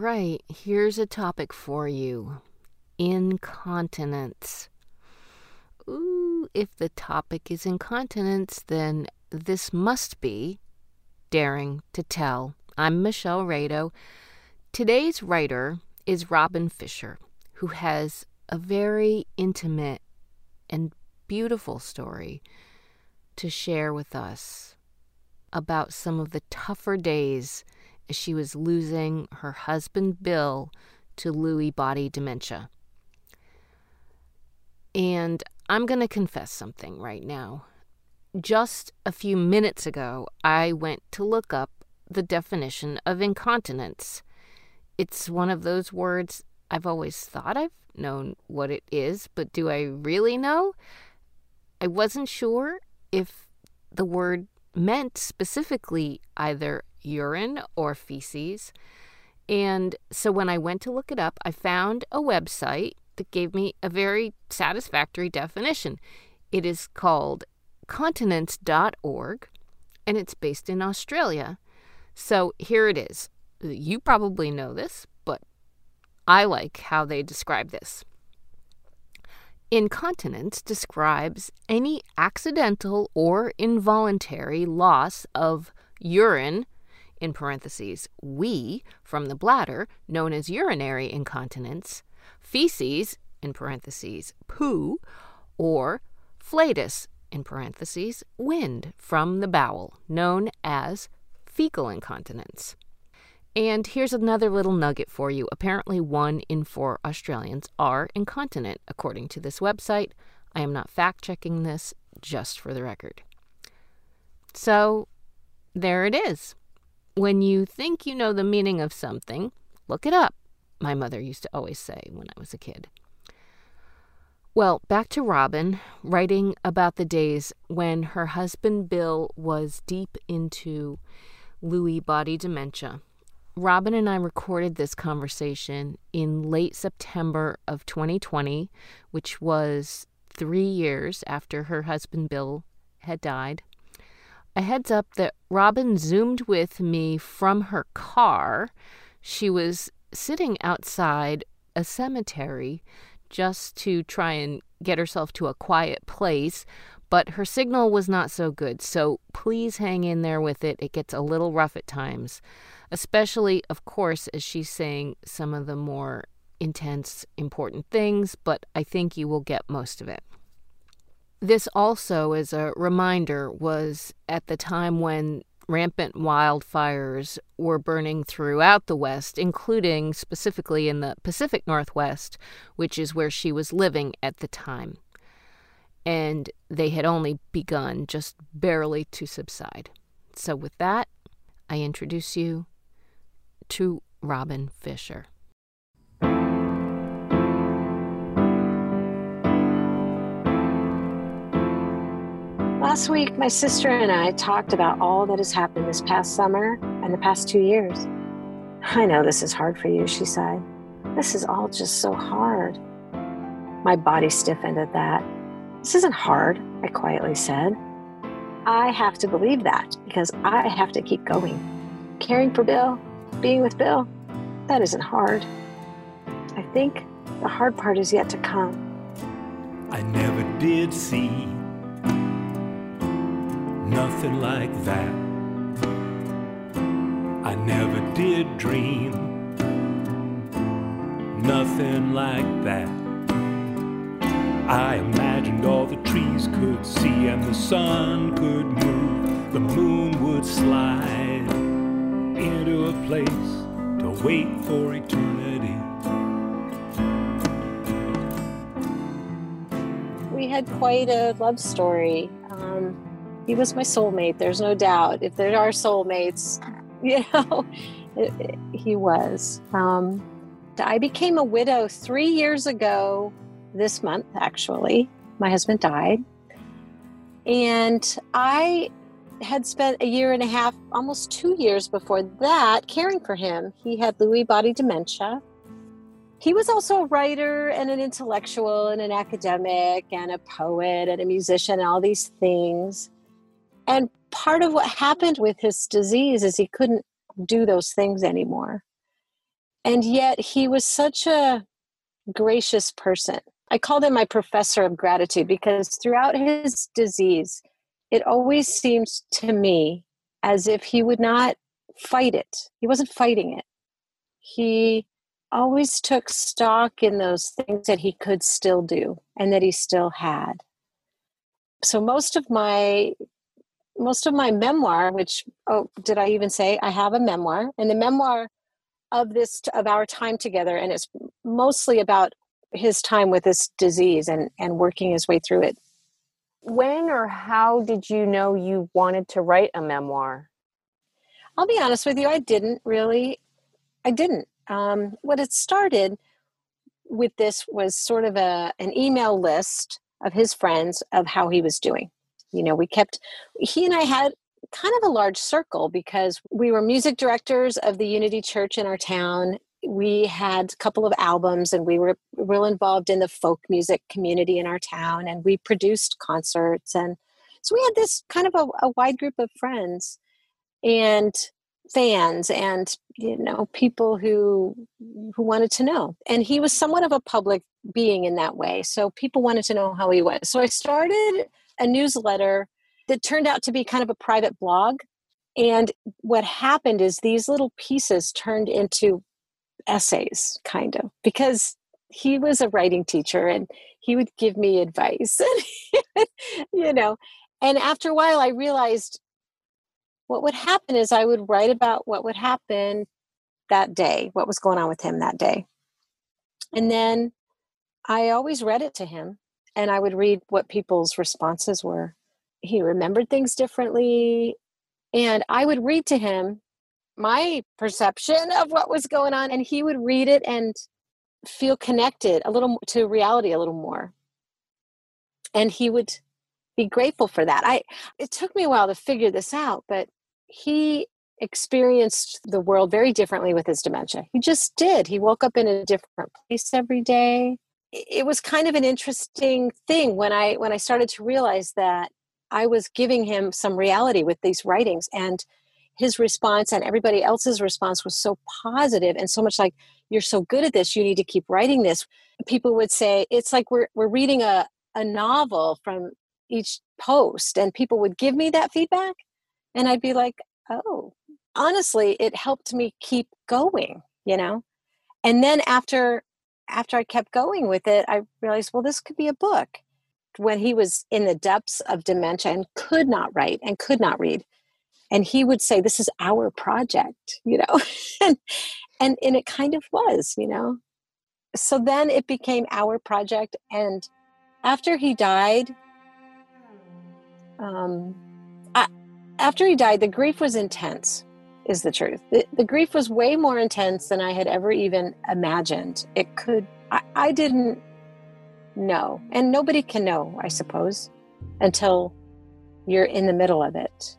right, here's a topic for you incontinence. Ooh, if the topic is incontinence, then this must be Daring to Tell. I'm Michelle Rado. Today's writer is Robin Fisher, who has a very intimate and beautiful story to share with us about some of the tougher days she was losing her husband Bill to Lewy body dementia. And I'm going to confess something right now. Just a few minutes ago, I went to look up the definition of incontinence. It's one of those words I've always thought I've known what it is, but do I really know? I wasn't sure if the word meant specifically either urine or feces. And so when I went to look it up, I found a website that gave me a very satisfactory definition. It is called continence.org and it's based in Australia. So here it is. You probably know this, but I like how they describe this. Incontinence describes any accidental or involuntary loss of urine, in parentheses, wee, from the bladder, known as urinary incontinence, feces, in parentheses, poo, or flatus, in parentheses, wind, from the bowel, known as fecal incontinence. And here's another little nugget for you. Apparently, one in four Australians are incontinent, according to this website. I am not fact checking this, just for the record. So, there it is. When you think you know the meaning of something, look it up, my mother used to always say when I was a kid. Well, back to Robin, writing about the days when her husband Bill was deep into Lewy body dementia. Robin and I recorded this conversation in late September of 2020, which was three years after her husband Bill had died. A heads up that Robin zoomed with me from her car. She was sitting outside a cemetery just to try and get herself to a quiet place, but her signal was not so good. So please hang in there with it. It gets a little rough at times especially, of course, as she's saying some of the more intense, important things, but I think you will get most of it. This also, as a reminder, was at the time when rampant wildfires were burning throughout the West, including specifically in the Pacific Northwest, which is where she was living at the time. And they had only begun just barely to subside. So, with that, I introduce you to Robin Fisher. Last week, my sister and I talked about all that has happened this past summer and the past two years. I know this is hard for you, she sighed. This is all just so hard. My body stiffened at that. This isn't hard, I quietly said. I have to believe that because I have to keep going. Caring for Bill, being with Bill, that isn't hard. I think the hard part is yet to come. I never did see nothing like that. I never did dream nothing like that. I imagined all the trees could see and the sun could move, the moon would slide place to wait for eternity. We had quite a love story. Um, he was my soulmate, there's no doubt. If there are soulmates, you know, it, it, he was. Um, I became a widow three years ago, this month actually. My husband died. And I had spent a year and a half, almost two years before that, caring for him. He had Lewy body dementia. He was also a writer and an intellectual and an academic and a poet and a musician and all these things. And part of what happened with his disease is he couldn't do those things anymore. And yet he was such a gracious person. I called him my professor of gratitude because throughout his disease, it always seemed to me as if he would not fight it. He wasn't fighting it. He always took stock in those things that he could still do and that he still had. So most of my most of my memoir, which oh, did I even say I have a memoir? And the memoir of this of our time together, and it's mostly about his time with this disease and and working his way through it. When or how did you know you wanted to write a memoir? I'll be honest with you, I didn't really. I didn't. Um, what it started with this was sort of a an email list of his friends of how he was doing. You know, we kept he and I had kind of a large circle because we were music directors of the Unity Church in our town. We had a couple of albums and we were real involved in the folk music community in our town and we produced concerts and so we had this kind of a, a wide group of friends and fans and you know people who who wanted to know. And he was somewhat of a public being in that way so people wanted to know how he was. So i started a newsletter that turned out to be kind of a private blog and what happened is these little pieces turned into essays kind of because he was a writing teacher and he would give me advice you know and after a while i realized what would happen is I would write about what would happen that day, what was going on with him that day. And then I always read it to him and I would read what people's responses were. He remembered things differently. And I would read to him my perception of what was going on, and he would read it and feel connected a little to reality a little more. And he would be grateful for that. I it took me a while to figure this out, but he experienced the world very differently with his dementia. He just did. He woke up in a different place every day. It was kind of an interesting thing when I when I started to realize that I was giving him some reality with these writings and his response and everybody else's response was so positive and so much like you're so good at this you need to keep writing this people would say it's like we're we're reading a a novel from each post and people would give me that feedback and I'd be like, oh, honestly, it helped me keep going, you know? And then after after I kept going with it, I realized, well, this could be a book. When he was in the depths of dementia and could not write and could not read. And he would say, This is our project, you know? and, and and it kind of was, you know. So then it became our project. And after he died, um, I, after he died, the grief was intense, is the truth. The, the, grief was way more intense than I had ever even imagined. It could, I, I didn't know. And nobody can know, I suppose, until you're in the middle of it.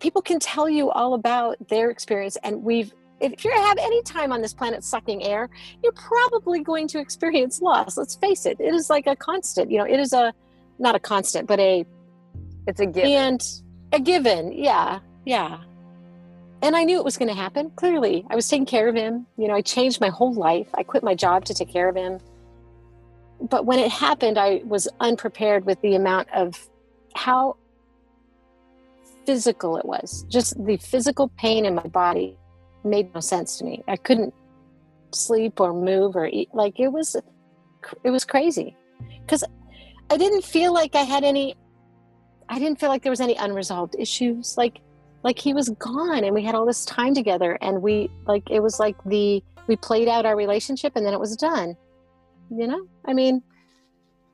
People can tell you all about their experience, and we've if you have any time on this planet sucking air, you're probably going to experience loss. Let's face it. It is like a constant, you know, it is a not a constant, but a it's a given. And a given, yeah, yeah. And I knew it was going to happen, clearly. I was taking care of him. You know, I changed my whole life. I quit my job to take care of him. But when it happened, I was unprepared with the amount of how physical it was. Just the physical pain in my body made no sense to me. I couldn't sleep or move or eat. Like it was, it was crazy because I didn't feel like I had any I didn't feel like there was any unresolved issues. Like like he was gone and we had all this time together and we like it was like the we played out our relationship and then it was done. You know? I mean,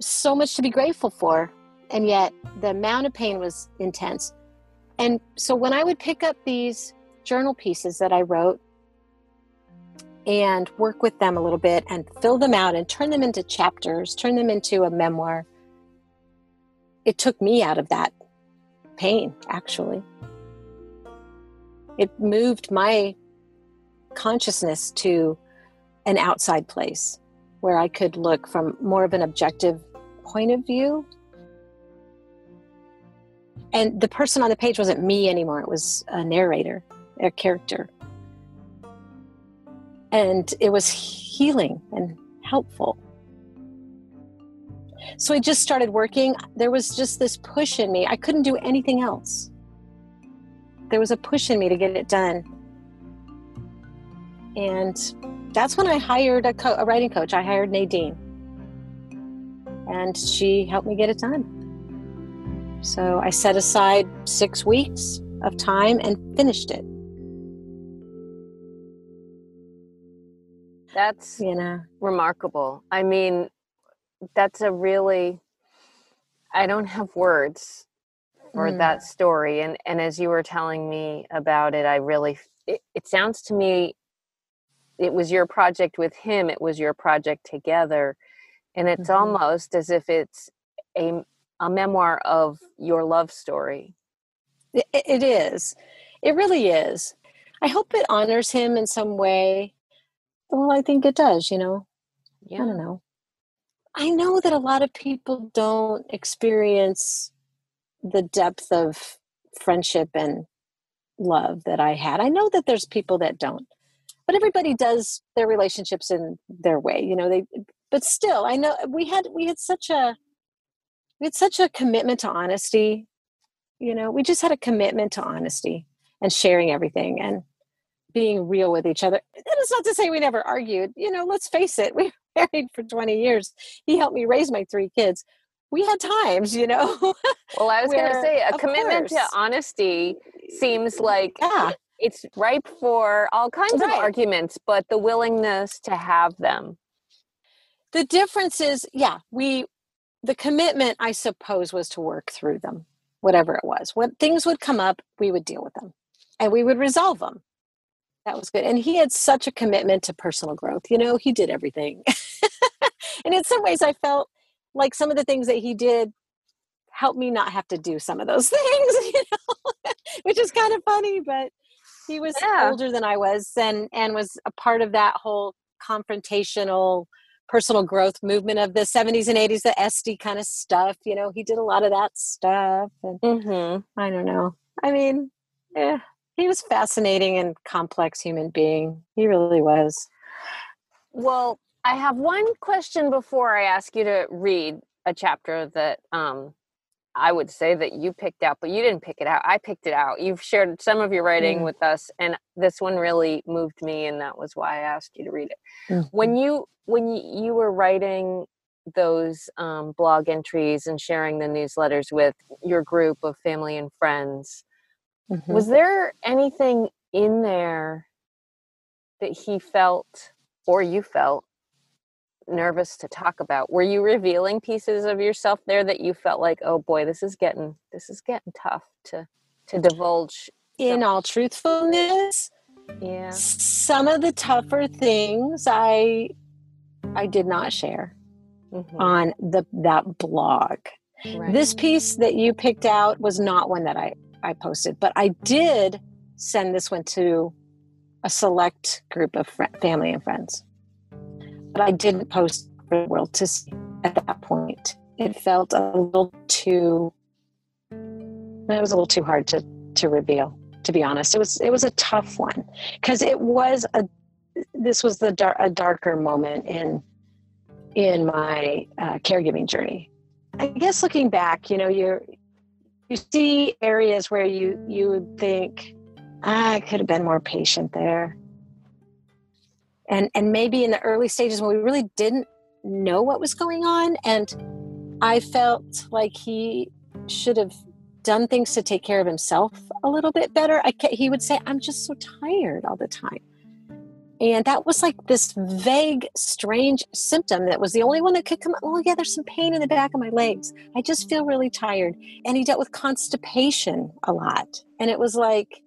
so much to be grateful for. And yet the amount of pain was intense. And so when I would pick up these journal pieces that I wrote and work with them a little bit and fill them out and turn them into chapters, turn them into a memoir, it took me out of that pain, actually. It moved my consciousness to an outside place where I could look from more of an objective point of view. And the person on the page wasn't me anymore, it was a narrator, a character. and it was healing and helpful. So I just started working. There was just this push in me. I couldn't do anything else. There was a push in me to get it done. And that's when I hired a, co- a writing coach. I hired Nadine. And she helped me get it done. So I set aside six weeks of time and finished it. That's You know, remarkable. I mean, that's a really I don't have words for Mm. that story and and as you were telling me about it, I really it, it sounds to me it was your project with him, it was your project together and it's Mhm. almost as if it's a a memoir of your love story. It, it is. It really is. I hope it honors him in some way. Well, I think it does, you know. Yeah. I don't know. I know that a lot of people don't experience the depth of friendship and love that I had. I know that there's people that don't. But everybody does their relationships in their way, you know, they but still, I know we had we had such a we had such a commitment to honesty. You know, we just had a commitment to honesty and sharing everything and being real with each other. That is not to say we never argued. You know, let's face it, we were married for 20 years. He helped me raise my three kids. We had times, you know. Well, I was going to say a commitment to honesty seems like yeah, it's ripe for all kinds of arguments, but the willingness to have them. the difference is, yeah, we the commitment I suppose was to work through them, whatever it was. When things would come up, we would deal with them and we would resolve them. That was good. And he had such a commitment to personal growth. You know, he did everything. and in some ways I felt like some of the things that he did helped me not have to do some of those things, you know, which is kind of funny, but he was Yeah. older than I was and and was a part of that whole confrontational personal growth movement of the 70s and 80s, the est kind of stuff. You know, he did a lot of that stuff. And Mm-hmm. I don't know. I mean, eh, he was fascinating and complex human being. He really was. Well, I have one question before I ask you to read a chapter that um, I would say that you picked out, but you didn't pick it out. I picked it out. You've shared some of your writing Mm. with us, and this one really moved me, and that was why I asked you to read it. Mhm. When you when you, you were writing those um, blog entries and sharing the newsletters with your group of family and friends, Mhm. was there anything in there that he felt or you felt nervous to talk about were you revealing pieces of yourself there that you felt like oh boy this is getting this is getting tough to to divulge in all truthfulness, yeah some of the tougher things I I did not share Mhm. on the that blog. Right. This piece that you picked out was not one that I I posted, but I did send this one to a select group of fri family and friends. But I didn't post for the world to see at that point. It felt a little too. It was a little too hard to to reveal. To be honest, it was it was a tough one because it was a. This was the dar- a darker moment in in my uh, caregiving journey. I guess looking back, you know, you're you see areas where you you would think "Ah, I could have been more patient there, and and maybe in the early stages when we really didn't know what was going on, and I felt like he should have done things to take care of himself a little bit better. I he would say, "I'm just so tired all the time." And that was like this vague, strange symptom that was the only one that could come. Oh, yeah, there's some pain in the back of my legs. I just feel really tired. And he dealt with constipation a lot. And it was like,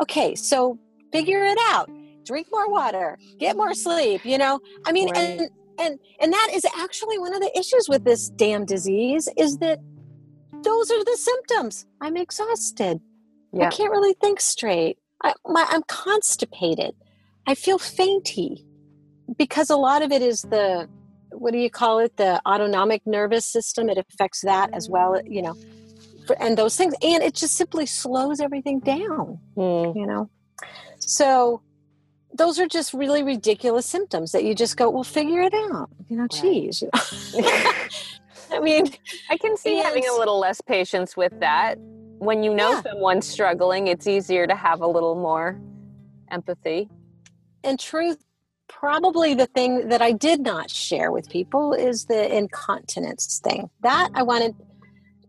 okay, so figure it out. Drink more water, get more sleep, you know? I mean, Right. and and and that is actually one of the issues with this damn disease is that those are the symptoms. I'm exhausted. Yeah. I can't really think straight. I, my, I'm constipated. I feel fainty because a lot of it is the what do you call it? The autonomic nervous system. It affects that as well. You know, for, and those things, and it just simply slows everything down. Mm. You know, so those are just really ridiculous symptoms that you just go, well, figure it out. You know, Right. I mean, I can see having a little less patience with that. When you know Yeah. someone's struggling, it's easier to have a little more empathy. in truth, probably the thing that I did not share with people is the incontinence thing. That I wanted,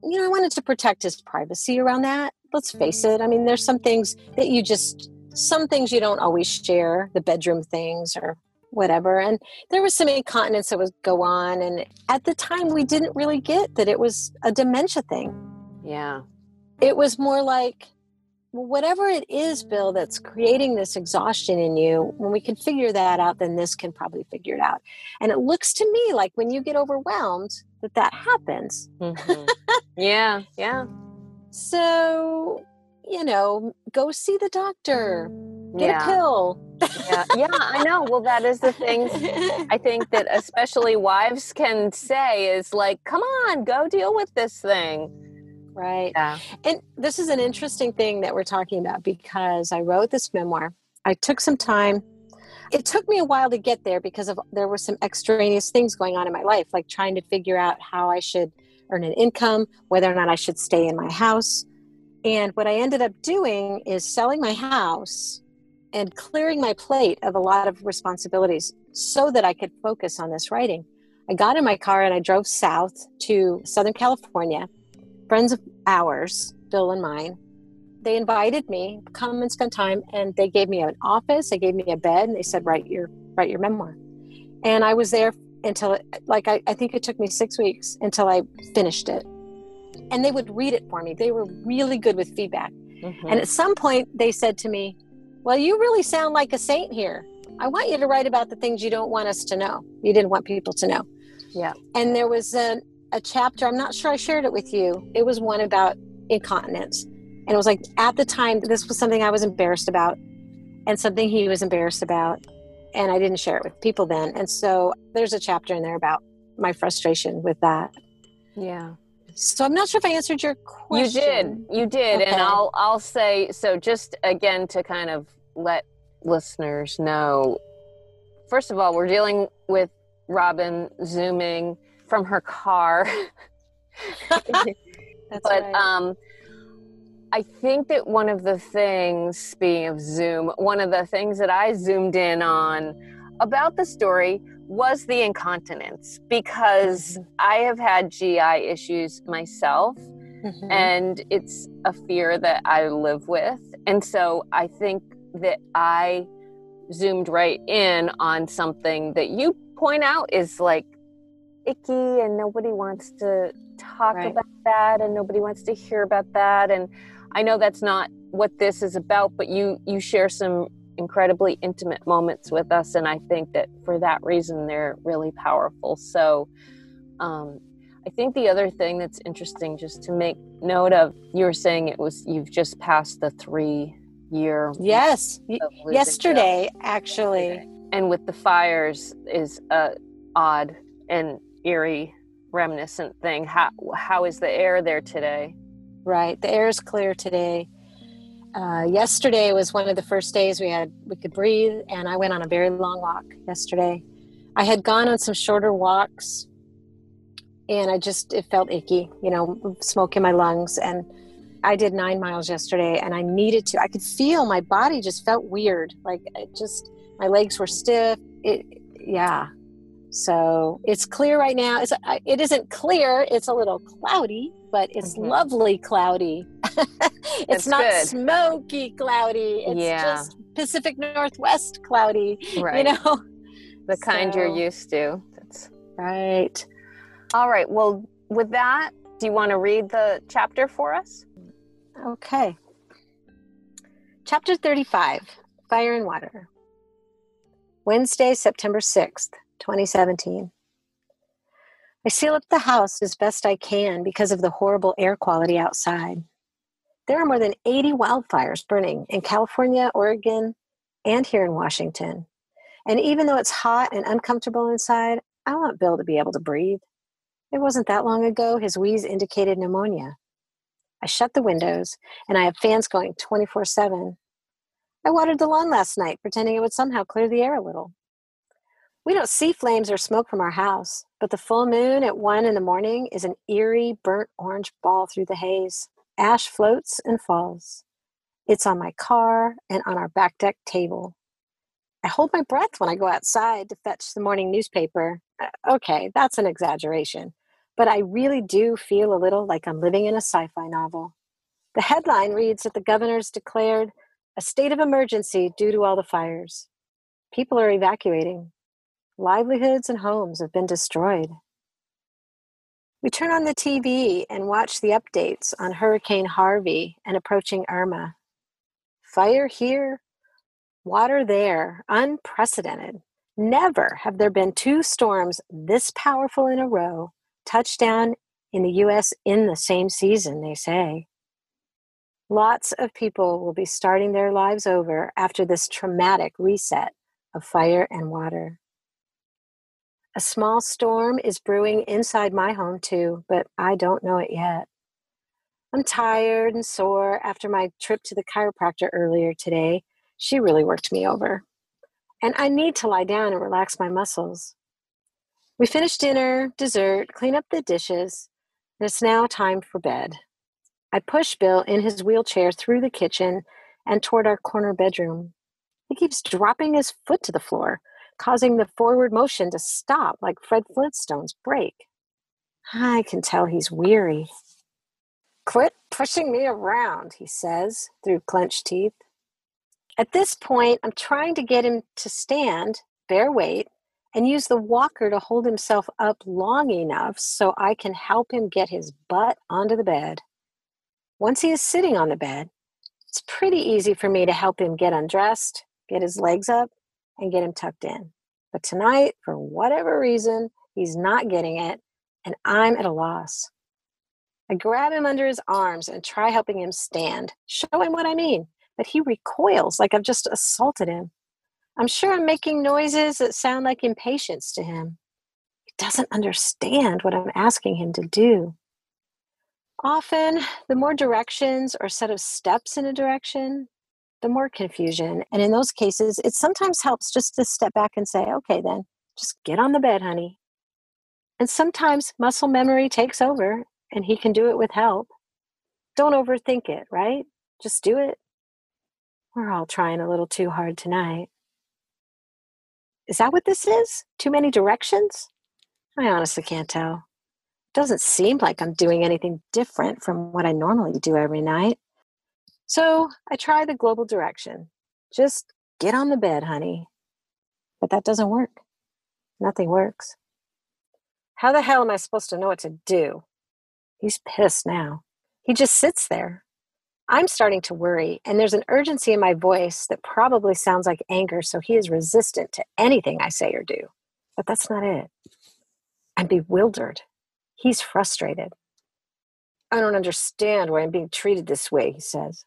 you know, I wanted to protect his privacy around that. Let's face mm-hmm. it. I mean, there's some things that you just, some things you don't always share, the bedroom things or whatever. And there was some incontinence that would go on. And at the time, we didn't really get that it was a dementia thing. Yeah. It was more like, whatever it is, Bill, that's creating this exhaustion in you, when we can figure that out, then this can probably figure it out. And it looks to me like when you get overwhelmed, that that happens. Mhm. yeah. Yeah. So, you know, go see the doctor, get yeah. a pill. yeah. Yeah. I know. Well, that is the thing. I think that especially wives can say is like, come on, go deal with this thing. right. Yeah. And this is an interesting thing that we're talking about because I wrote this memoir. I took some time. It took me a while to get there because of there were some extraneous things going on in my life, like trying to figure out how I should earn an income, whether or not I should stay in my house. And what I ended up doing is selling my house and clearing my plate of a lot of responsibilities so that I could focus on this writing. I got in my car and I drove south to Southern California. Friends of ours, Bill and mine, they invited me come and spend time and they gave me an office they gave me a bed and they said write your write your memoir and i was there until like I, I think it took me six weeks until i finished it and they would read it for me. They were really good with feedback. Mhm. and at some point they said to me well you really sound like a saint here. I want you to write about the things you don't want us to know. You didn't want people to know. Yeah. and there was a, a chapter i'm not sure i shared it with you. It was one about incontinence. And it was like at the time this was something i was embarrassed about and something he was embarrassed about. And i didn't share it with people then. And so there's a chapter in there about my frustration with that. Yeah. So i'm not sure if i answered your question You did. You did. And I'll I'll say so just again to kind of let listeners know. First of all, we're dealing with Robin zooming from her car. That's but right. um I think that one of the things, speaking of Zoom, one of the things that I zoomed in on about the story was the incontinence because I have had GI issues myself Mhm. and it's a fear that I live with. And so I think that I zoomed right in on something that you point out is like icky and nobody wants to talk Right. about that and nobody wants to hear about that and I know that's not what this is about but you you share some incredibly intimate moments with us and I think that for that reason they're really powerful. So um I think the other thing that's interesting just to make note of, you were saying it was you've just passed the three year yes y- of losing yesterday actually Yesterday. and with the fires is a odd and eerie reminiscent thing. How how is the air there today? right the air is clear today uh, yesterday was one of the first days we had we could breathe and i went on a very long walk yesterday. I had gone on some shorter walks and i just it felt icky you know smoke in my lungs and i did nine miles yesterday and i needed to i could feel my body just felt weird like it just my legs were stiff it yeah. So it's clear right now it's, it isn't clear it's a little cloudy but it's Mhm. lovely cloudy it's That's not good. smoky cloudy it's Yeah. just pacific northwest cloudy Right. you know the kind you're used to. That's right all right. Well, with that, do you want to read the chapter for us? Okay. Chapter 35 Fire and Water. Wednesday, September 6th, 2017. I seal up the house as best I can because of the horrible air quality outside. There are more than 80 wildfires burning in California, Oregon, and here in Washington. And even though it's hot and uncomfortable inside, I want Bill to be able to breathe. It wasn't that long ago his wheeze indicated pneumonia. I shut the windows and I have fans going 24 7. I watered the lawn last night, pretending it would somehow clear the air a little. We don't see flames or smoke from our house, but the full moon at one in the morning is an eerie, burnt orange ball through the haze. Ash floats and falls. It's on my car and on our back deck table. I hold my breath when I go outside to fetch the morning newspaper. Uh, okay, that's an exaggeration, but I really do feel a little like I'm living in a sci fi novel. The headline reads that the governor's declared a state of emergency due to all the fires. People are evacuating. Livelihoods and homes have been destroyed. We turn on the TV and watch the updates on Hurricane Harvey and approaching Irma. Fire here, water there, unprecedented. Never have there been two storms this powerful in a row touch down in the US in the same season, they say. Lots of people will be starting their lives over after this traumatic reset of fire and water. A small storm is brewing inside my home too, but I don't know it yet. I'm tired and sore after my trip to the chiropractor earlier today. She really worked me over. And I need to lie down and relax my muscles. We finish dinner, dessert, clean up the dishes, and it's now time for bed. I push Bill in his wheelchair through the kitchen and toward our corner bedroom. He keeps dropping his foot to the floor, causing the forward motion to stop like Fred Flintstone's brake. I can tell he's weary. Quit pushing me around, he says through clenched teeth. At this point, I'm trying to get him to stand, bear weight, and use the walker to hold himself up long enough so I can help him get his butt onto the bed. Once he is sitting on the bed, it's pretty easy for me to help him get undressed, get his legs up, and get him tucked in. But tonight, for whatever reason, he's not getting it, and I'm at a loss. I grab him under his arms and try helping him stand, show him what I mean, but he recoils like I've just assaulted him. I'm sure I'm making noises that sound like impatience to him. He doesn't understand what I'm asking him to do. Often, the more directions or set of steps in a direction, the more confusion. And in those cases, it sometimes helps just to step back and say, okay, then just get on the bed, honey. And sometimes muscle memory takes over and he can do it with help. Don't overthink it, right? Just do it. We're all trying a little too hard tonight. Is that what this is? Too many directions? I honestly can't tell doesn't seem like I'm doing anything different from what I normally do every night. So I try the global direction. Just get on the bed, honey. But that doesn't work. Nothing works. How the hell am I supposed to know what to do? He's pissed now. He just sits there. I'm starting to worry, and there's an urgency in my voice that probably sounds like anger, so he is resistant to anything I say or do. But that's not it. I'm bewildered. He's frustrated. I don't understand why I'm being treated this way, he says.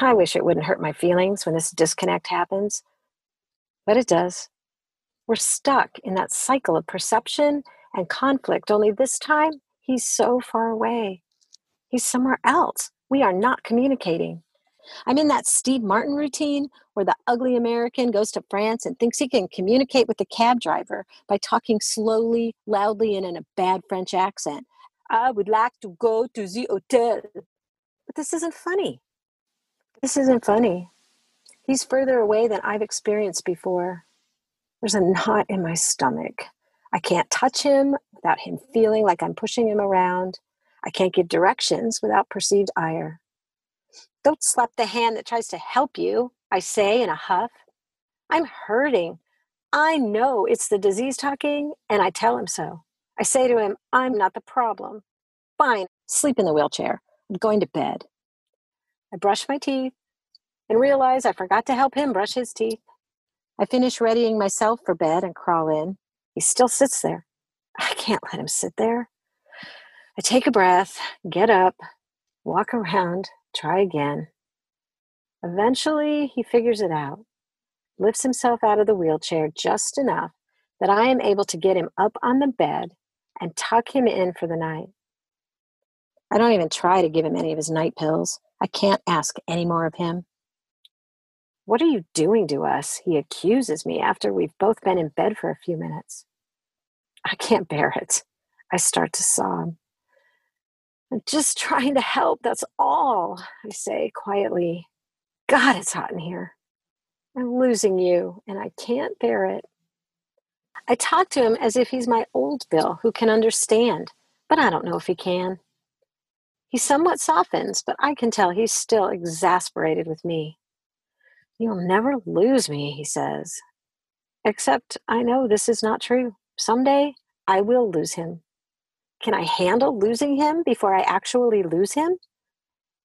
I wish it wouldn't hurt my feelings when this disconnect happens, but it does. We're stuck in that cycle of perception and conflict, only this time he's so far away. He's somewhere else. We are not communicating. I'm in that Steve Martin routine where the ugly American goes to France and thinks he can communicate with the cab driver by talking slowly, loudly, and in a bad French accent. I would like to go to the hotel. But this isn't funny. This isn't funny. He's further away than I've experienced before. There's a knot in my stomach. I can't touch him without him feeling like I'm pushing him around. I can't give directions without perceived ire. Don't slap the hand that tries to help you, I say in a huff. I'm hurting. I know it's the disease talking, and I tell him so. I say to him, I'm not the problem. Fine, sleep in the wheelchair. I'm going to bed. I brush my teeth and realize I forgot to help him brush his teeth. I finish readying myself for bed and crawl in. He still sits there. I can't let him sit there. I take a breath, get up, walk around, Try again. Eventually, he figures it out, lifts himself out of the wheelchair just enough that I am able to get him up on the bed and tuck him in for the night. I don't even try to give him any of his night pills. I can't ask any more of him. What are you doing to us? He accuses me after we've both been in bed for a few minutes. I can't bear it. I start to sob. I'm just trying to help, that's all, I say quietly. God, it's hot in here. I'm losing you, and I can't bear it. I talk to him as if he's my old Bill who can understand, but I don't know if he can. He somewhat softens, but I can tell he's still exasperated with me. You'll never lose me, he says. Except I know this is not true. Someday I will lose him. Can I handle losing him before I actually lose him?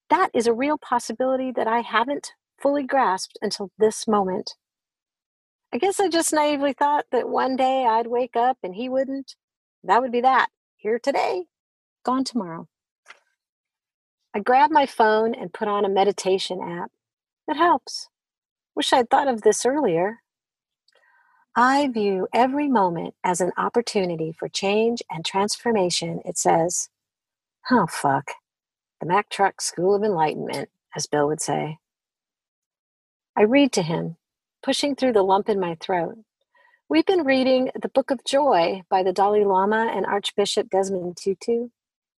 That is a real possibility that I haven't fully grasped until this moment. I guess I just naively thought that one day I'd wake up and he wouldn't. That would be that. Here today, gone tomorrow. I grab my phone and put on a meditation app. It helps. Wish I'd thought of this earlier. I view every moment as an opportunity for change and transformation, it says. Oh, fuck. The Mack Truck School of Enlightenment, as Bill would say. I read to him, pushing through the lump in my throat. We've been reading The Book of Joy by the Dalai Lama and Archbishop Desmond Tutu.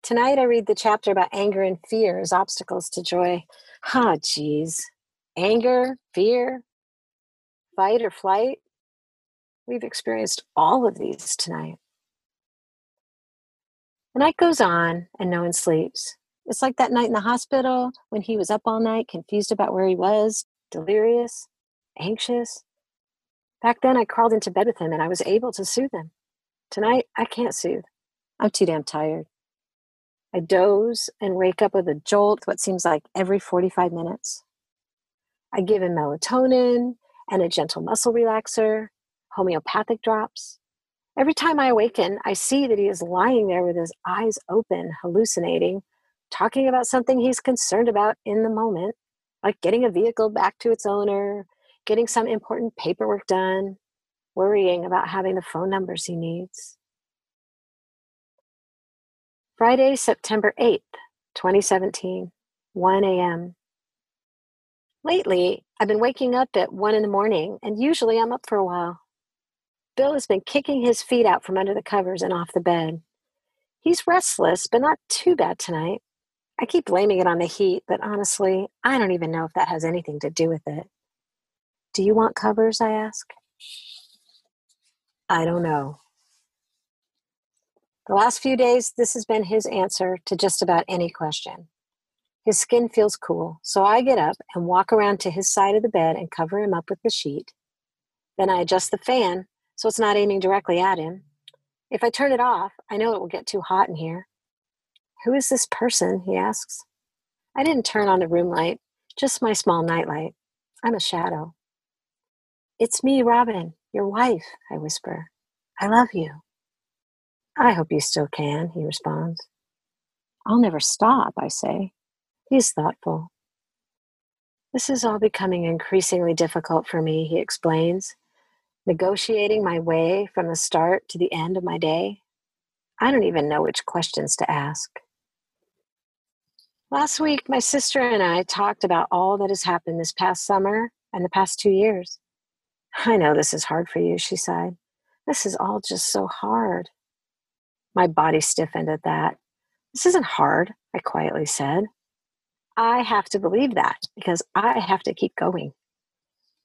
Tonight I read the chapter about anger and fear as obstacles to joy. Ah, oh, geez. Anger, fear, fight or flight. We've experienced all of these tonight. The night goes on and no one sleeps. It's like that night in the hospital when he was up all night, confused about where he was, delirious, anxious. Back then, I crawled into bed with him and I was able to soothe him. Tonight, I can't soothe. I'm too damn tired. I doze and wake up with a jolt, what seems like every 45 minutes. I give him melatonin and a gentle muscle relaxer, homeopathic drops. Every time I awaken, I see that he is lying there with his eyes open, hallucinating, talking about something he's concerned about in the moment, like getting a vehicle back to its owner, getting some important paperwork done, worrying about having the phone numbers he needs. Friday, September 8th, 2017, 1 a.m. Lately, I've been waking up at 1 in the morning, and usually I'm up for a while. Bill has been kicking his feet out from under the covers and off the bed. He's restless, but not too bad tonight. I keep blaming it on the heat, but honestly, I don't even know if that has anything to do with it. Do you want covers? I ask. I don't know. The last few days, this has been his answer to just about any question. His skin feels cool, so I get up and walk around to his side of the bed and cover him up with the sheet. Then I adjust the fan so it's not aiming directly at him. If I turn it off, I know it will get too hot in here. Who is this person? he asks. I didn't turn on the room light, just my small nightlight. I'm a shadow. It's me, Robin, your wife, I whisper. I love you. I hope you still can, he responds. I'll never stop, I say. He's thoughtful. This is all becoming increasingly difficult for me, he explains, negotiating my way from the start to the end of my day. I don't even know which questions to ask. Last week, my sister and I talked about all that has happened this past summer and the past two years. I know this is hard for you, she sighed. This is all just so hard. My body stiffened at that. This isn't hard, I quietly said. I have to believe that because I have to keep going.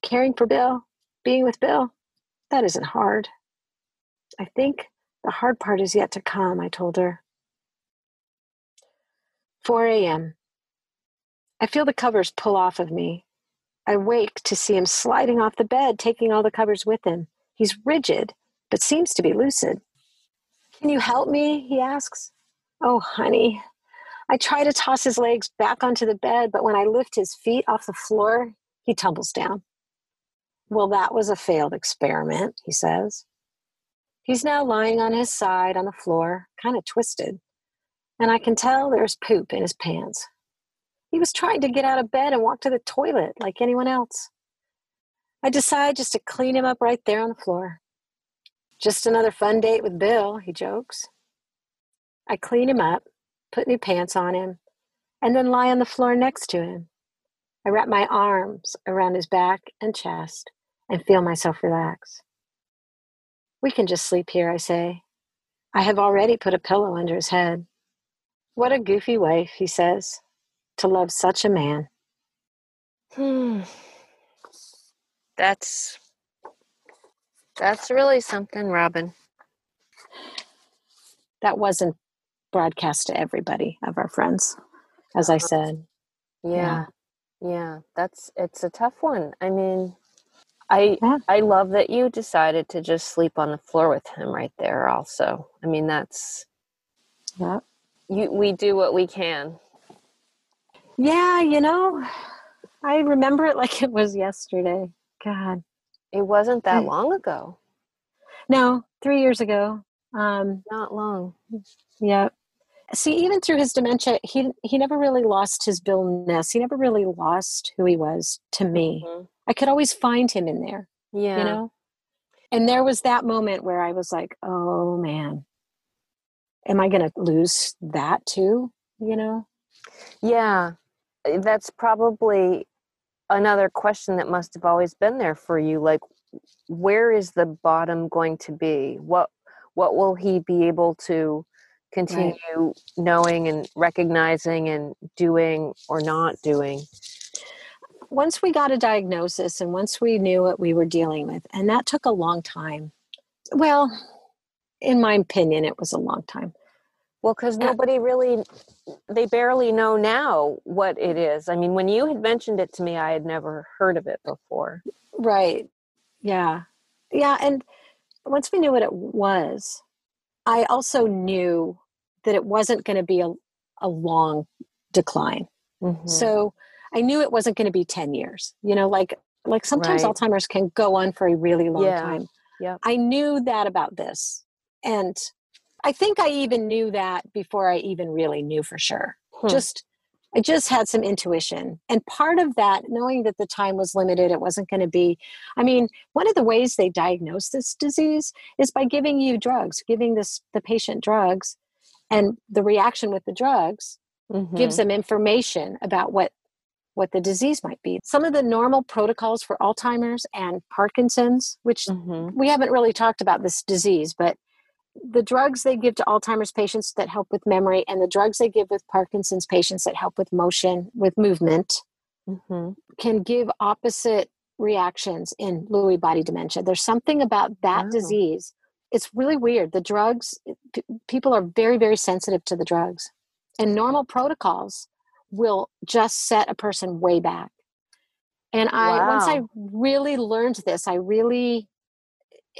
Caring for Bill, being with Bill, that isn't hard. I think the hard part is yet to come, I told her. 4 a.m. I feel the covers pull off of me. I wake to see him sliding off the bed, taking all the covers with him. He's rigid, but seems to be lucid. Can you help me? He asks. Oh, honey. I try to toss his legs back onto the bed, but when I lift his feet off the floor, he tumbles down. Well, that was a failed experiment, he says. He's now lying on his side on the floor, kind of twisted, and I can tell there's poop in his pants. He was trying to get out of bed and walk to the toilet like anyone else. I decide just to clean him up right there on the floor. Just another fun date with Bill, he jokes. I clean him up, put new pants on him, and then lie on the floor next to him. I wrap my arms around his back and chest and feel myself relax. We can just sleep here, I say. I have already put a pillow under his head. What a goofy wife, he says, to love such a man. Hmm. That's that's really something, Robin. That wasn't broadcast to everybody of our friends, as I uh-huh. said. Yeah. Yeah, that's it's a tough one. I mean, I Yeah. I love that you decided to just sleep on the floor with him right there also. I mean, that's Yeah. you we do what we can. Yeah, you know, I remember it like it was yesterday. God. It wasn't that I- long ago. No, three years ago. Um, Not long. yeah. See, even through his dementia, he he never really lost his Bill Ness. He never really lost who he was to me. Mhm. I could always find him in there, Yeah. you know? And there was that moment where I was like, oh man, am I going to lose that too? You know? Yeah. That's probably another question that must have always been there for you like where is the bottom going to be? What what will he be able to continue knowing and recognizing and doing or not doing? Once we got a diagnosis and once we knew what we were dealing with, and that took a long time. Well, in my opinion, it was a long time. Well, because nobody really, they barely know now what it is. I mean, when you had mentioned it to me, I had never heard of it before. Right. Yeah. Yeah. And once we knew what it was, I also knew that it wasn't going to be a, a long decline. Mhm. So I knew it wasn't going to be 10 years. You know, like like sometimes Right. Alzheimer's can go on for a really long Yeah. time. Yep. I knew that about this. And I think I even knew that before I even really knew for sure. Hmm. Just I just had some intuition. And part of that, knowing that the time was limited, it wasn't going to be. I mean, one of the ways they diagnose this disease is by giving you drugs, giving this the patient drugs, and the reaction with the drugs gives Mhm. them information about what what the disease might be. Some of the normal protocols for Alzheimer's and Parkinson's, which Mhm. we haven't really talked about this disease, but the drugs they give to Alzheimer's patients that help with memory and the drugs they give with Parkinson's patients that help with motion, with movement, Mhm. can give opposite reactions in Lewy body dementia. There's something about that Wow. disease. It's really weird. The drugs, p- people are very, very sensitive to the drugs. And normal protocols will just set a person way back. And I, once I really learned this, I really,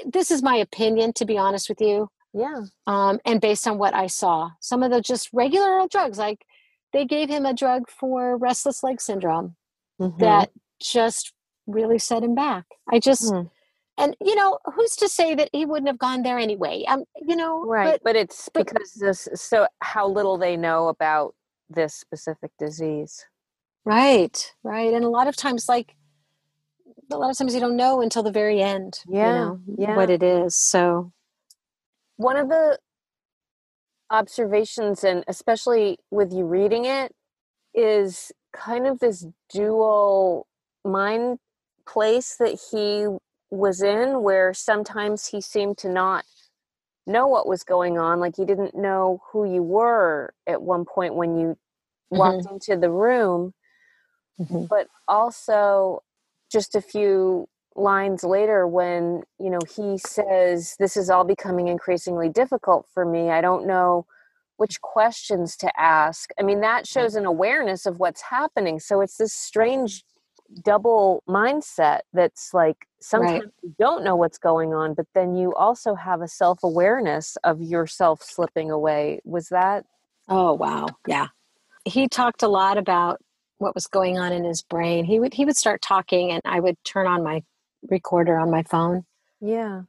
this is my opinion, to be honest with you Yeah. um, and based on what I saw. Some of the just regular old drugs, like they gave him a drug for restless leg syndrome Mhm. that just really set him back. I just, Hmm. and you know, who's to say that he wouldn't have gone there anyway? Um, you know, Right. But, But, it's but- because this, so how little they know about this specific disease. right, right, and a lot of times, like a lot of times, you don't know until the very end. Yeah, you know, yeah. what it is. So One of the observations, and especially with you reading it, is kind of this dual mind place that he was in, where sometimes he seemed to not know what was going on. Like he didn't know who you were at one point when you walked into the room. mhm. but also just a few lines later when you know he says this is all becoming increasingly difficult for me. I don't know which questions to ask. I mean that shows an awareness of what's happening. So it's this strange double mindset that's like sometimes you don't know what's going on but then you also have a self-awareness of yourself slipping away. Was that oh wow, yeah. He talked a lot about what was going on in his brain. He would he would start talking, and I would turn on my recorder on my phone yeah.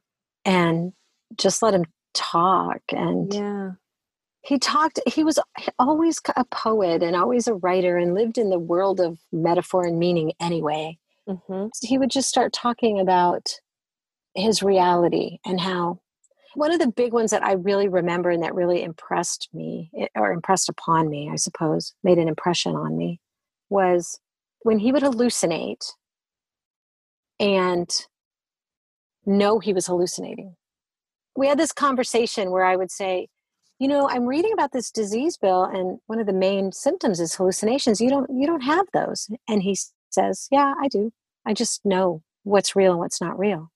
and just let him talk and yeah. he talked he was always a poet and always a writer and lived in the world of metaphor and meaning anyway. Hmm he would just start talking about his reality and how one of the big ones that i really remember and that really impressed me eh, or impressed upon me i suppose made an impression on me was when he would hallucinate and know he was hallucinating. We had this conversation where I would say, you know, I'm reading about this disease bill and one of the main symptoms is hallucinations. You don't you don't have those. And he says, "Yeah, I do. I just know what's real and what's not real."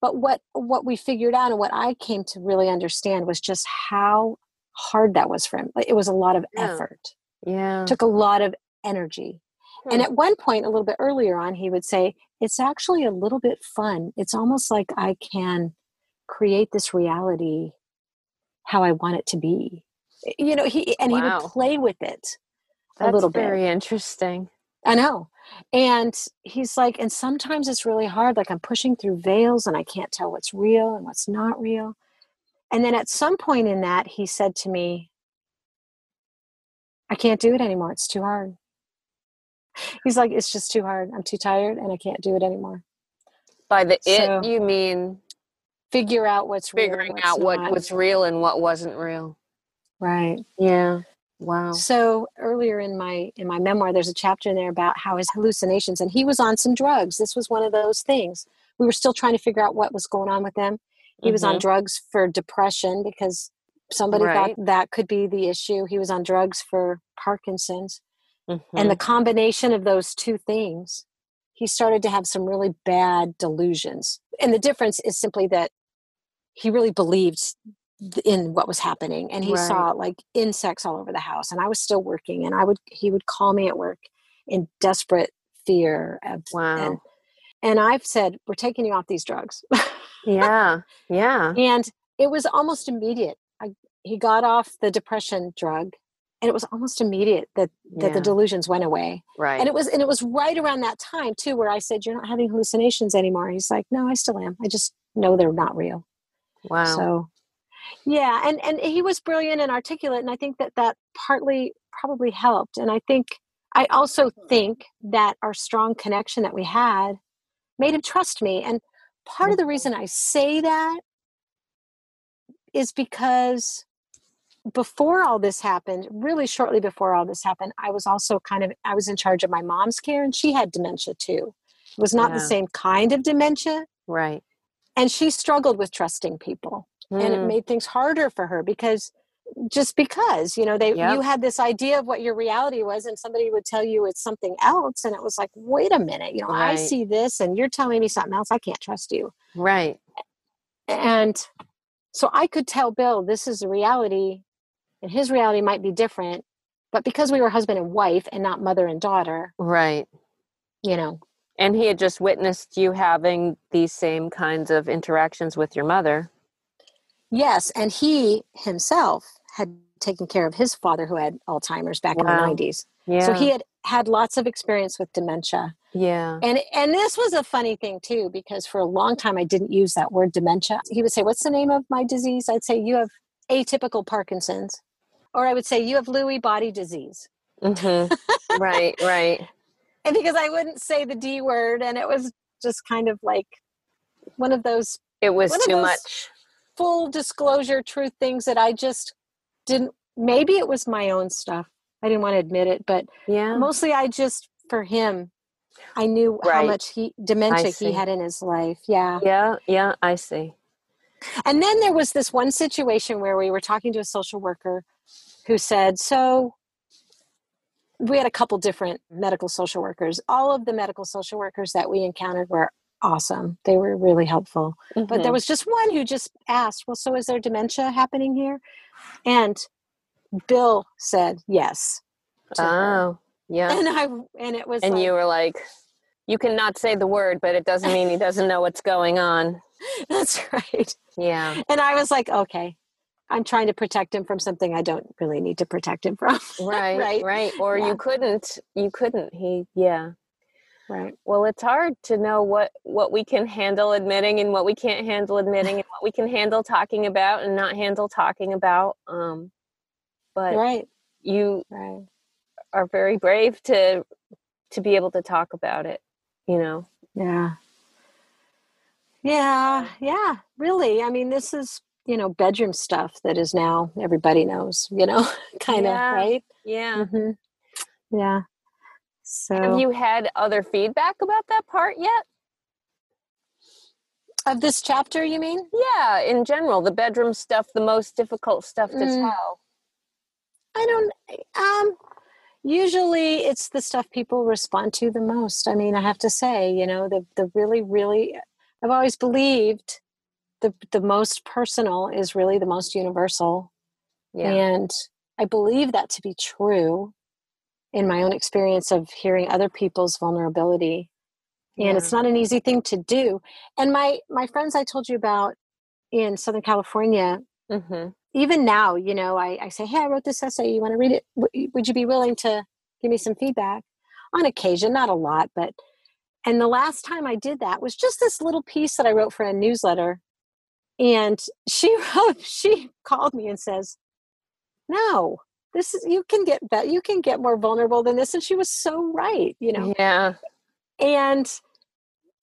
But what what we figured out and what I came to really understand was just how hard that was for him. It was a lot of Yeah. effort. Yeah. Took a lot of energy. And Hmm. at one point, a little bit earlier on, he would say, It's actually a little bit fun. It's almost like I can create this reality how I want it to be. You know, he and he would play with it a That's little bit. very interesting. I know. And he's like, and sometimes it's really hard. Like I'm pushing through veils and I can't tell what's real and what's not real. And then at some point in that, he said to me, I can't do it anymore. It's too hard. He's like, it's just too hard. I'm too tired and I can't do it anymore. By the So- it, you mean Figure out what's figuring what's out what not. was real and what wasn't real. right. Yeah. Wow. So earlier in my in my memoir, there's a chapter in there about how his hallucinations, and he was on some drugs. This was one of those things. We were still trying to figure out what was going on with him. He was on Mhm. drugs for depression because somebody Right. thought that could be the issue. He was on drugs for Parkinson's, and Mhm. the combination of those two things, he started to have some really bad delusions. And the difference is simply that he really believed in what was happening and he Right. saw like insects all over the house and i was still working and i would he would call me at work in desperate fear of wow. and and i've said we're taking you off these drugs yeah. Yeah. and it was almost immediate I, he got off the depression drug and it was almost immediate that that the delusions went away. Right. and it was and it was right around that time too where i said you're not having hallucinations anymore. He's like no i still am. I just know they're not real. Wow. so yeah and and he was brilliant and articulate and i think that that partly probably helped. And i think i also think that our strong connection that we had made him trust me. And part of the reason i say that is because before all this happened really shortly before all this happened i was also kind of i was in charge of my mom's care and she had dementia too it was not the same kind of dementia right. and she struggled with trusting people and it Mm. made things harder for her because just because you know they Yep. you had this idea of what your reality was and somebody would tell you it's something else and it was like wait a minute you know i see this and you're telling me something else i can't trust you Right. and so i could tell bill this is the reality and his reality might be different but because we were husband and wife and not mother and daughter Right. you know And he had just witnessed you having these same kinds of interactions with your mother. yes and he himself had taken care of his father who had alzheimer's back Wow. in the 90s Yeah. So he had had lots of experience with dementia. yeah. And and this was a funny thing too because for a long time I didn't use that word dementia. He would say, "What's the name of my disease?" I'd say, "You have atypical Parkinson's." Or I would say, "You have Lewy body disease." hmm right. Right. And because I wouldn't say the D word and it was just kind of like one of those It was too much. full disclosure truth things that I just didn't maybe it was my own stuff. I didn't want to admit it, but Yeah. mostly I just for him I knew how much he dementia he had in his life. Yeah. Yeah. Yeah. I see. And then there was this one situation where we were talking to a social worker who said, So we had a couple different medical social workers. All of the medical social workers that we encountered were awesome. They were really helpful. But there Mhm. was just one who just asked, Well, so is there dementia happening here? And Bill said yes. to her. Oh. Yeah. And I and it was And like, you were like, you cannot say the word, but it doesn't mean he doesn't know what's going on. that's right. Yeah. And I was like, okay, I'm trying to protect him from something I don't really need to protect him from. Right. Right. right. Or Yeah. you couldn't. You couldn't. He. Yeah. right. Well, it's hard to know what what we can handle admitting and what we can't handle admitting and what we can handle talking about and not handle talking about. Um, but Right. you Right. are very brave to to be able to talk about it. You know. Yeah. Yeah. Yeah. Really. I mean, this is, you know, bedroom stuff that is now everybody knows, you know, kind of, Yeah. right? Yeah. hmm Yeah. So Have you had other feedback about that part yet? of this chapter, you mean? Yeah, in general, the bedroom stuff, the most difficult stuff to Mm. tell. I don't um usually it's the stuff people respond to the most. I mean, I have to say, you know, the the really really I've always believed the the most personal is really the most universal. Yeah. And I believe that to be true in my own experience of hearing other people's vulnerability. And it's not an easy thing to do. And my my friends I told you about in Southern California, hmm even now, you know, I, I say, Hey, I wrote this essay. You want to read it? W- would you be willing to give me some feedback? On occasion, not a lot, but and the last time I did that was just this little piece that I wrote for a newsletter. And she wrote, she called me and says, No, this is you can get better, you can get more vulnerable than this. And she was so right, you know. Yeah. And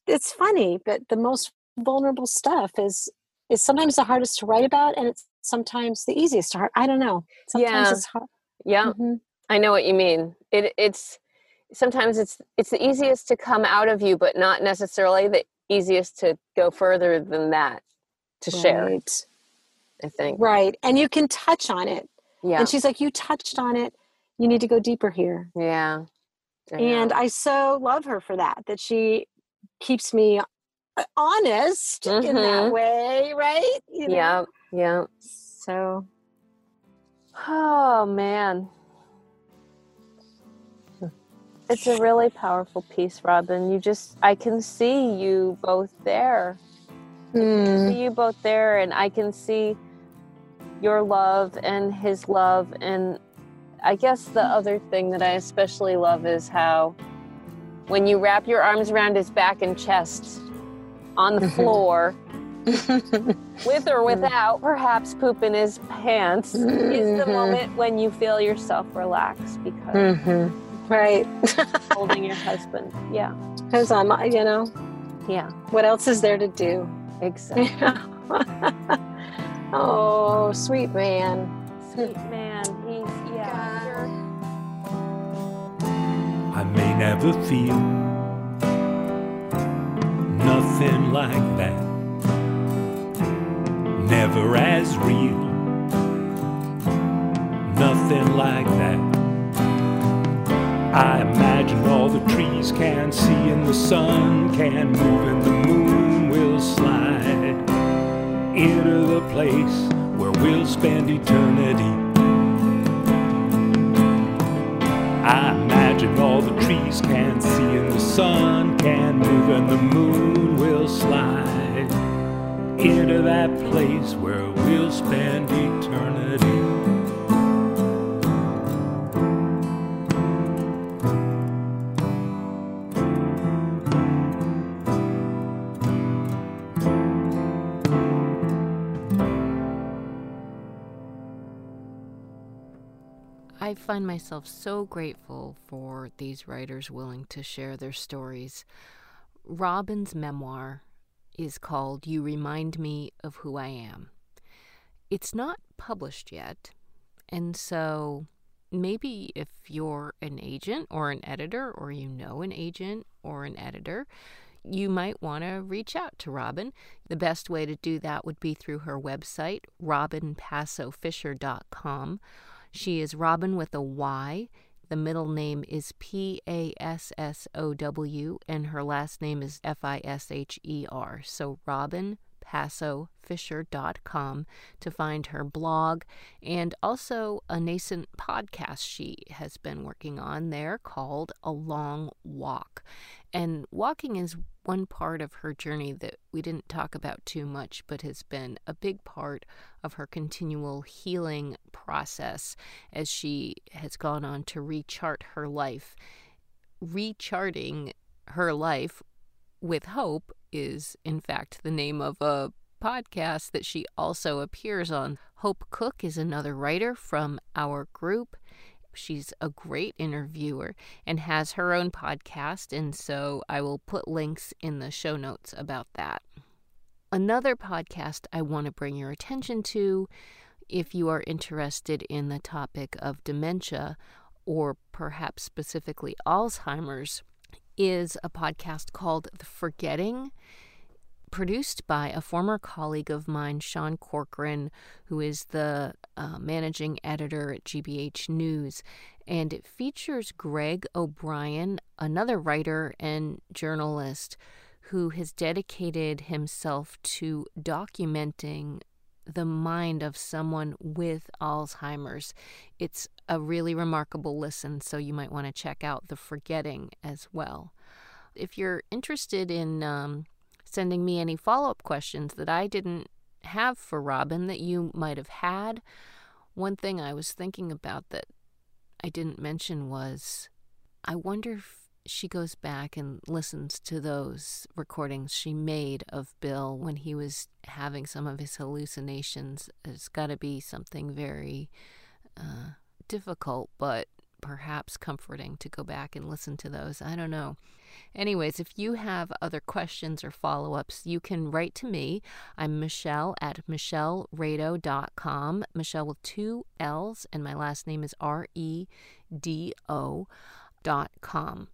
it's funny, but the most vulnerable stuff is is sometimes the hardest to write about and it's sometimes the easiest to heart. I don't know. Sometimes Yeah. it's hard. Yeah. Mhm. I know what you mean. It it's sometimes it's it's the easiest to come out of you, but not necessarily the easiest to go further than that to share. Right. I think. Right. And you can touch on it. Yeah. And she's like, You touched on it. You need to go deeper here. yeah. I And. I so love her for that, that she keeps me uh, honest in Mhm. that way, right? You know? yeah. Yeah. So Oh man. It's a really powerful piece, Robin. You just I can see you both there. Mm, see you both there and I can see your love and his love and I guess the other thing that I especially love is how when you wrap your arms around his back and chest on the floor with or without perhaps poop in his pants is the Mhm. moment when you feel yourself relax because Mhm. right. holding your husband yeah Because I'm, you know, yeah what else is there to do? Exactly oh, sweet man. sweet man he's yeah I may never feel nothing like that. Never as real, nothing like that. I imagine all the trees can see and the sun can move and the moon will slide into the place where we'll spend eternity. I imagine all the trees can see and the sun can move and the moon will slide into that place where we'll spend eternity. Find myself so grateful for these writers willing to share their stories. Robin's memoir is called You Remind Me of Who I Am. It's not published yet, and so maybe if you're an agent or an editor, or you know an agent or an editor, you might want to reach out to Robin. The best way to do that would be through her website, robynpassowfisher.com. She is Robin with a Y. The middle name is P A S S O W, and her last name is F I S H E R. So, robynpassowfisher.com to find her blog and also a nascent podcast she has been working on there called A Long Walk. And walking is one part of her journey that we didn't talk about too much, but has been a big part of her continual healing process as she has gone on to rechart her life. Recharting her life with hope is, in fact, the name of a podcast that she also appears on. Hope Cook is another writer from our group. She's a great interviewer and has her own podcast, and so I will put links in the show notes about that. Another podcast I want to bring your attention to, if you are interested in the topic of dementia, or perhaps specifically Alzheimer's, is a podcast called The Forgetting produced by a former colleague of mine, Sean Corcoran, who is the uh, managing editor at GBH News. And it features Greg O'Brien, another writer and journalist who has dedicated himself to documenting the mind of someone with Alzheimer's. It's a really remarkable listen, so you might want to check out The Forgetting as well. If you're interested in um, sending me any follow up questions that I didn't have for Robin that you might have had. One thing I was thinking about that I didn't mention was I wonder if she goes back and listens to those recordings she made of Bill when he was having some of his hallucinations. It's got to be something very uh, difficult, but perhaps comforting to go back and listen to those. I don't know. Anyways, if you have other questions or follow ups, you can write to me. I'm Michelle at michelleredo.com. Michelle with two L's, and my last name is R E D O dot com.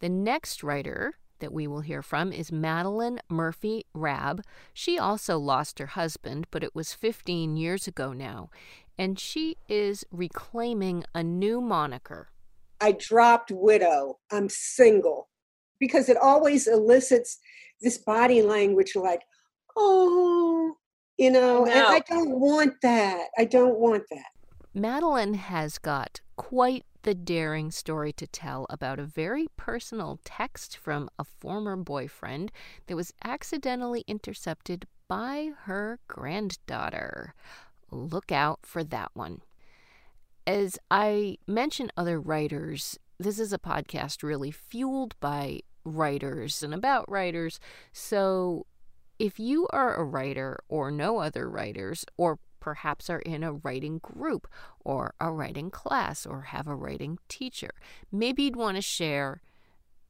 The next writer that we will hear from is Madeline Murphy Rabb. She also lost her husband, but it was 15 years ago now, and she is reclaiming a new moniker. I dropped widow. I'm single because it always elicits this body language like, oh, you know, and I don't want that. I don't want that. Madeline has got quite the daring story to tell about a very personal text from a former boyfriend that was accidentally intercepted by her granddaughter. Look out for that one. As I mention other writers, this is a podcast really fueled by writers and about writers. So if you are a writer or know other writers, or perhaps are in a writing group or a writing class or have a writing teacher, maybe you'd want to share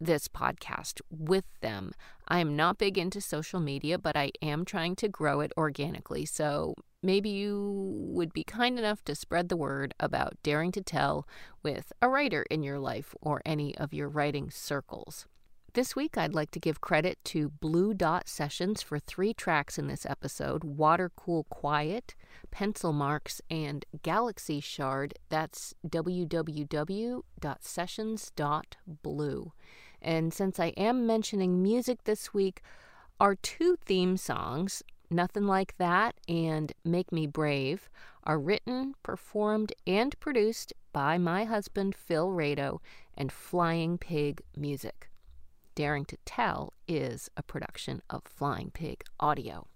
this podcast with them. I am not big into social media, but I am trying to grow it organically. So maybe you would be kind enough to spread the word about Daring to Tell with a writer in your life or any of your writing circles. This week, I'd like to give credit to Blue Dot Sessions for three tracks in this episode Water Cool Quiet, Pencil Marks, and Galaxy Shard. That's www.sessions.blue. And since I am mentioning music this week, our two theme songs Nothing Like That and Make Me Brave are written, performed, and produced by my husband Phil Redo and Flying Pig Music. Daring to Tell is a production of Flying Pig Audio.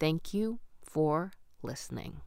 Thank you for listening.